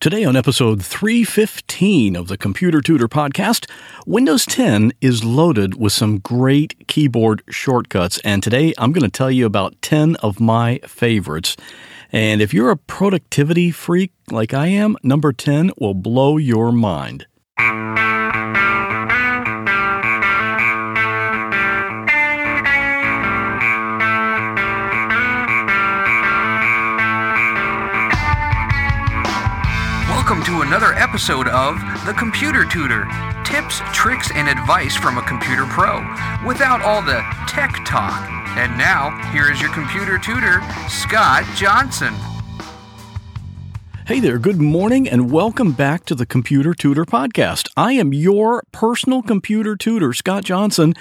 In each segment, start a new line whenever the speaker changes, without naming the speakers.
Today, on episode 315 of the Computer Tutor podcast, Windows 10 is loaded with some great keyboard shortcuts. And today, I'm going to tell you about 10 of my favorites. And if you're a productivity freak like I am, number 10 will blow your mind.
Another episode of The Computer Tutor tips, tricks, and advice from a computer pro without all the tech talk. And now, here is your computer tutor, Scott Johnson.
Hey there, good morning, and welcome back to the Computer Tutor Podcast. I am your personal computer tutor, Scott Johnson,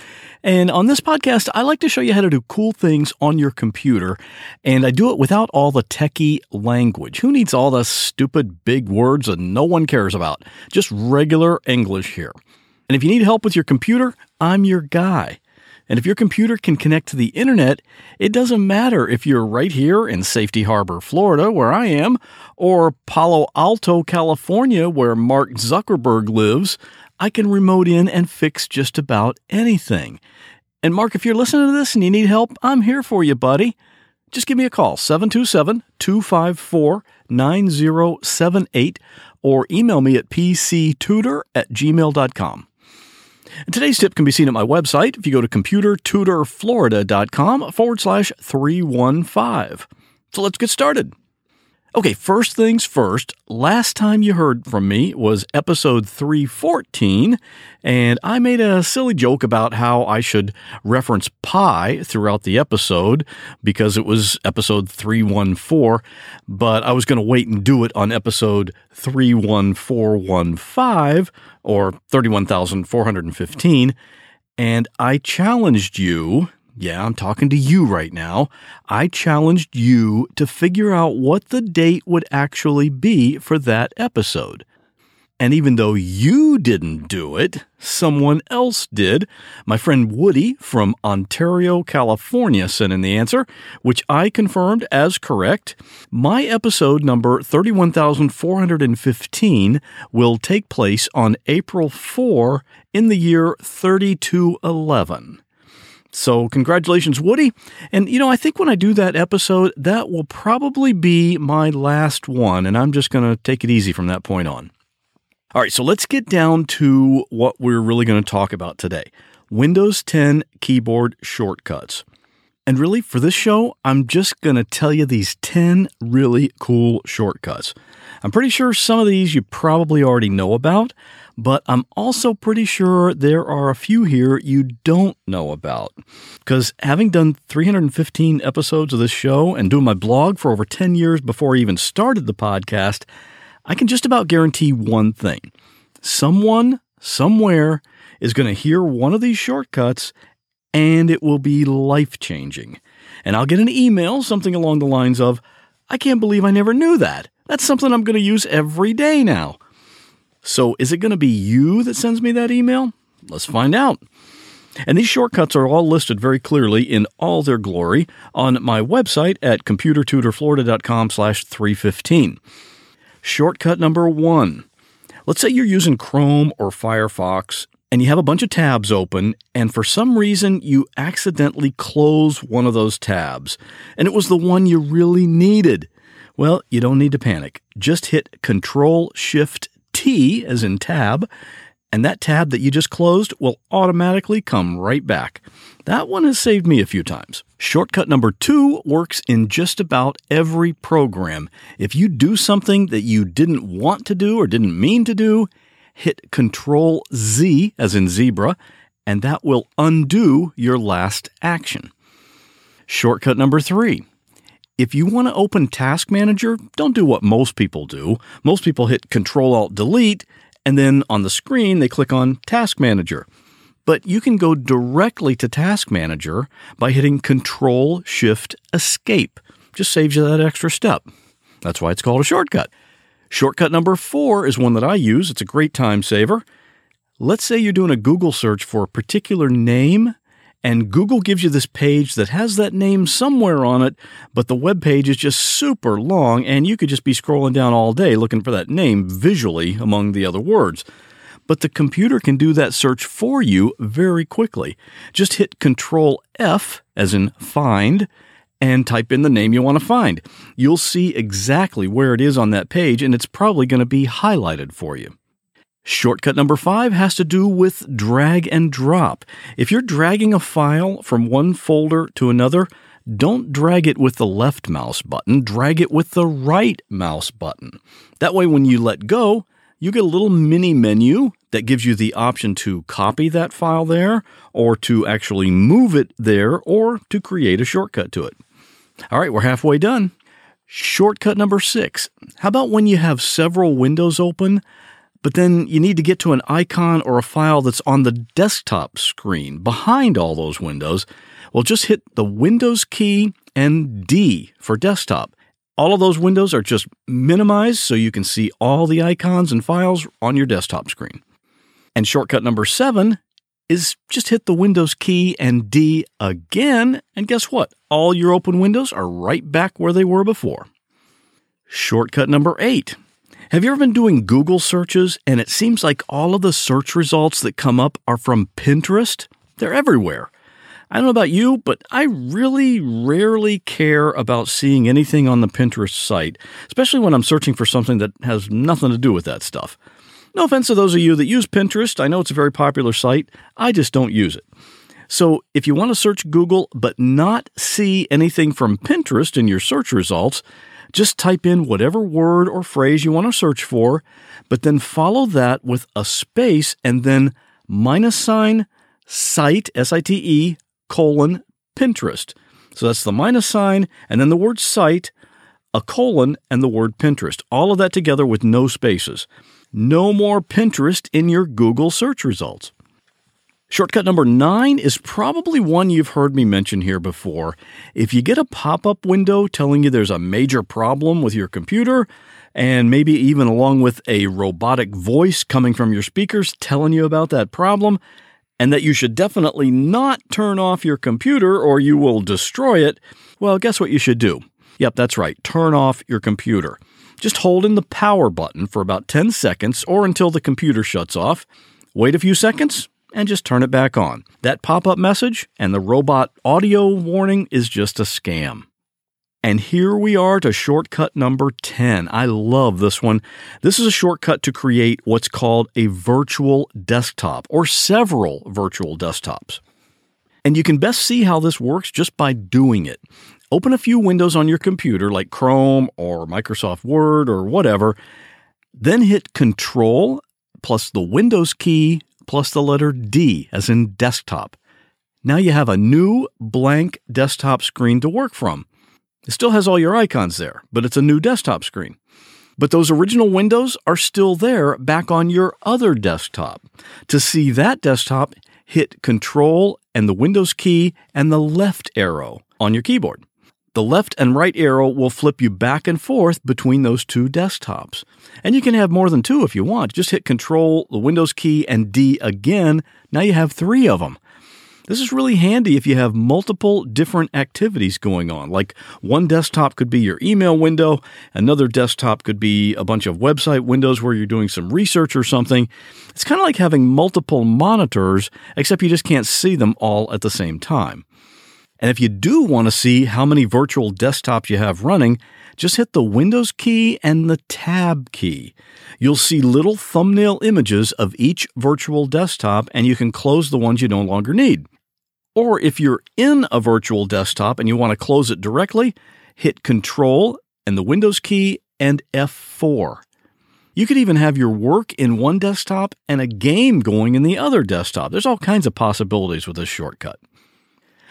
and on this podcast, I like to show you how to do cool things on your computer, and I do it without all the techie language. Who needs all the stupid big words that no one cares about? Just regular English here. And if you need help with your computer, I'm your guy. And if your computer can connect to the internet, it doesn't matter if you're right here in Safety Harbor, Florida, where I am, or Palo Alto, California, where Mark Zuckerberg lives. I can remote in and fix just about anything. And Mark, if you're listening to this and you need help, I'm here for you, buddy. Just give me a call, 727 254 9078, or email me at pctutor at gmail.com. And today's tip can be seen at my website if you go to computertutorflorida.com forward slash 315. So let's get started. Okay, first things first. Last time you heard from me was episode 314, and I made a silly joke about how I should reference pi throughout the episode because it was episode 314, but I was going to wait and do it on episode 31415 or 31,415. And I challenged you yeah, I'm talking to you right now. I challenged you to figure out what the date would actually be for that episode. And even though you didn't do it, someone else did. My friend Woody from Ontario, California sent in the answer, which I confirmed as correct. My episode number 31415 will take place on April 4 in the year 3211. So, congratulations, Woody. And, you know, I think when I do that episode, that will probably be my last one, and I'm just going to take it easy from that point on. All right, so let's get down to what we're really going to talk about today Windows 10 keyboard shortcuts. And really, for this show, I'm just going to tell you these 10 really cool shortcuts. I'm pretty sure some of these you probably already know about, but I'm also pretty sure there are a few here you don't know about. Because having done 315 episodes of this show and doing my blog for over 10 years before I even started the podcast, I can just about guarantee one thing someone, somewhere, is going to hear one of these shortcuts and it will be life changing. And I'll get an email, something along the lines of, I can't believe I never knew that. That's something I'm going to use every day now. So, is it going to be you that sends me that email? Let's find out. And these shortcuts are all listed very clearly in all their glory on my website at computertutorflorida.com slash 315. Shortcut number one. Let's say you're using Chrome or Firefox and you have a bunch of tabs open, and for some reason you accidentally close one of those tabs, and it was the one you really needed. Well, you don't need to panic. Just hit Control Shift T, as in tab, and that tab that you just closed will automatically come right back. That one has saved me a few times. Shortcut number two works in just about every program. If you do something that you didn't want to do or didn't mean to do, hit Control Z, as in zebra, and that will undo your last action. Shortcut number three. If you want to open Task Manager, don't do what most people do. Most people hit Control Alt Delete, and then on the screen they click on Task Manager. But you can go directly to Task Manager by hitting Control Shift Escape. Just saves you that extra step. That's why it's called a shortcut. Shortcut number four is one that I use. It's a great time saver. Let's say you're doing a Google search for a particular name and Google gives you this page that has that name somewhere on it, but the web page is just super long, and you could just be scrolling down all day looking for that name visually among the other words. But the computer can do that search for you very quickly. Just hit Control F, as in find, and type in the name you want to find. You'll see exactly where it is on that page, and it's probably going to be highlighted for you. Shortcut number five has to do with drag and drop. If you're dragging a file from one folder to another, don't drag it with the left mouse button, drag it with the right mouse button. That way, when you let go, you get a little mini menu that gives you the option to copy that file there, or to actually move it there, or to create a shortcut to it. All right, we're halfway done. Shortcut number six. How about when you have several windows open, but then you need to get to an icon or a file that's on the desktop screen behind all those windows? Well, just hit the Windows key and D for desktop. All of those windows are just minimized so you can see all the icons and files on your desktop screen. And shortcut number seven is just hit the Windows key and D again, and guess what? All your open windows are right back where they were before. Shortcut number eight. Have you ever been doing Google searches and it seems like all of the search results that come up are from Pinterest? They're everywhere. I don't know about you, but I really rarely care about seeing anything on the Pinterest site, especially when I'm searching for something that has nothing to do with that stuff. No offense to those of you that use Pinterest, I know it's a very popular site, I just don't use it. So if you want to search Google but not see anything from Pinterest in your search results, just type in whatever word or phrase you want to search for, but then follow that with a space and then minus sign site, S I T E, colon, Pinterest. So that's the minus sign and then the word site, a colon, and the word Pinterest. All of that together with no spaces. No more Pinterest in your Google search results. Shortcut number nine is probably one you've heard me mention here before. If you get a pop up window telling you there's a major problem with your computer, and maybe even along with a robotic voice coming from your speakers telling you about that problem, and that you should definitely not turn off your computer or you will destroy it, well, guess what you should do? Yep, that's right, turn off your computer. Just hold in the power button for about 10 seconds or until the computer shuts off. Wait a few seconds and just turn it back on. That pop up message and the robot audio warning is just a scam. And here we are to shortcut number 10. I love this one. This is a shortcut to create what's called a virtual desktop or several virtual desktops. And you can best see how this works just by doing it. Open a few windows on your computer like Chrome or Microsoft Word or whatever, then hit Control plus the Windows key plus the letter D as in desktop. Now you have a new blank desktop screen to work from. It still has all your icons there, but it's a new desktop screen. But those original windows are still there back on your other desktop. To see that desktop, hit Control and the Windows key and the left arrow on your keyboard. The left and right arrow will flip you back and forth between those two desktops. And you can have more than two if you want. Just hit Control, the Windows key, and D again. Now you have three of them. This is really handy if you have multiple different activities going on. Like one desktop could be your email window, another desktop could be a bunch of website windows where you're doing some research or something. It's kind of like having multiple monitors, except you just can't see them all at the same time. And if you do want to see how many virtual desktops you have running, just hit the Windows key and the Tab key. You'll see little thumbnail images of each virtual desktop, and you can close the ones you no longer need. Or if you're in a virtual desktop and you want to close it directly, hit Control and the Windows key and F4. You could even have your work in one desktop and a game going in the other desktop. There's all kinds of possibilities with this shortcut.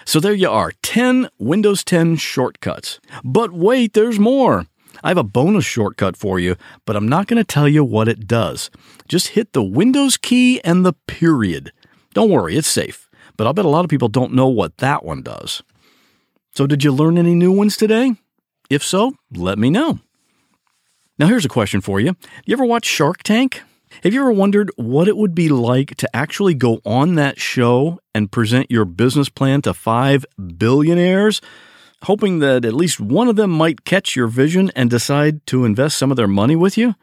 So there you are 10 Windows 10 shortcuts. But wait, there's more. I have a bonus shortcut for you, but I'm not going to tell you what it does. Just hit the Windows key and the period. Don't worry, it's safe, but I'll bet a lot of people don't know what that one does. So, did you learn any new ones today? If so, let me know. Now, here's a question for you. You ever watch Shark Tank? Have you ever wondered what it would be like to actually go on that show and present your business plan to five billionaires, hoping that at least one of them might catch your vision and decide to invest some of their money with you?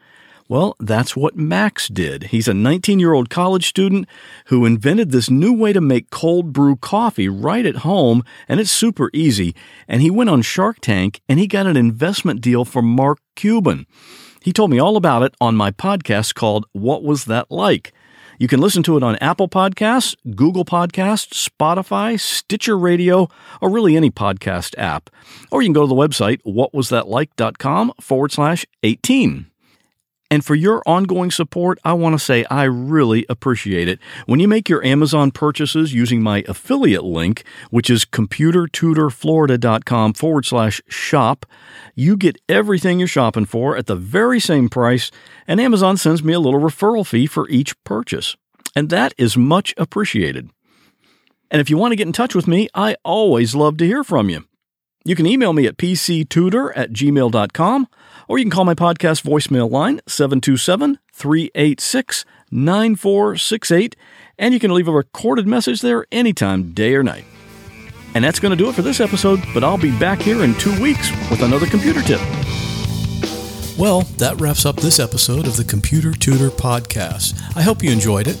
Well, that's what Max did. He's a 19 year old college student who invented this new way to make cold brew coffee right at home, and it's super easy. And he went on Shark Tank and he got an investment deal from Mark Cuban. He told me all about it on my podcast called What Was That Like? You can listen to it on Apple Podcasts, Google Podcasts, Spotify, Stitcher Radio, or really any podcast app. Or you can go to the website whatwasthatlike.com forward slash 18. And for your ongoing support, I want to say I really appreciate it. When you make your Amazon purchases using my affiliate link, which is computertutorflorida.com forward slash shop, you get everything you're shopping for at the very same price, and Amazon sends me a little referral fee for each purchase. And that is much appreciated. And if you want to get in touch with me, I always love to hear from you. You can email me at pctutor at gmail.com or you can call my podcast voicemail line 727 386 9468 and you can leave a recorded message there anytime, day or night. And that's going to do it for this episode, but I'll be back here in two weeks with another computer tip. Well, that wraps up this episode of the Computer Tutor Podcast. I hope you enjoyed it.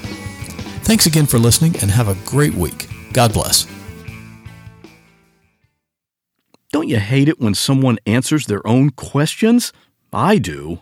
Thanks again for listening and have a great week. God bless. Don't you hate it when someone answers their own questions? I do.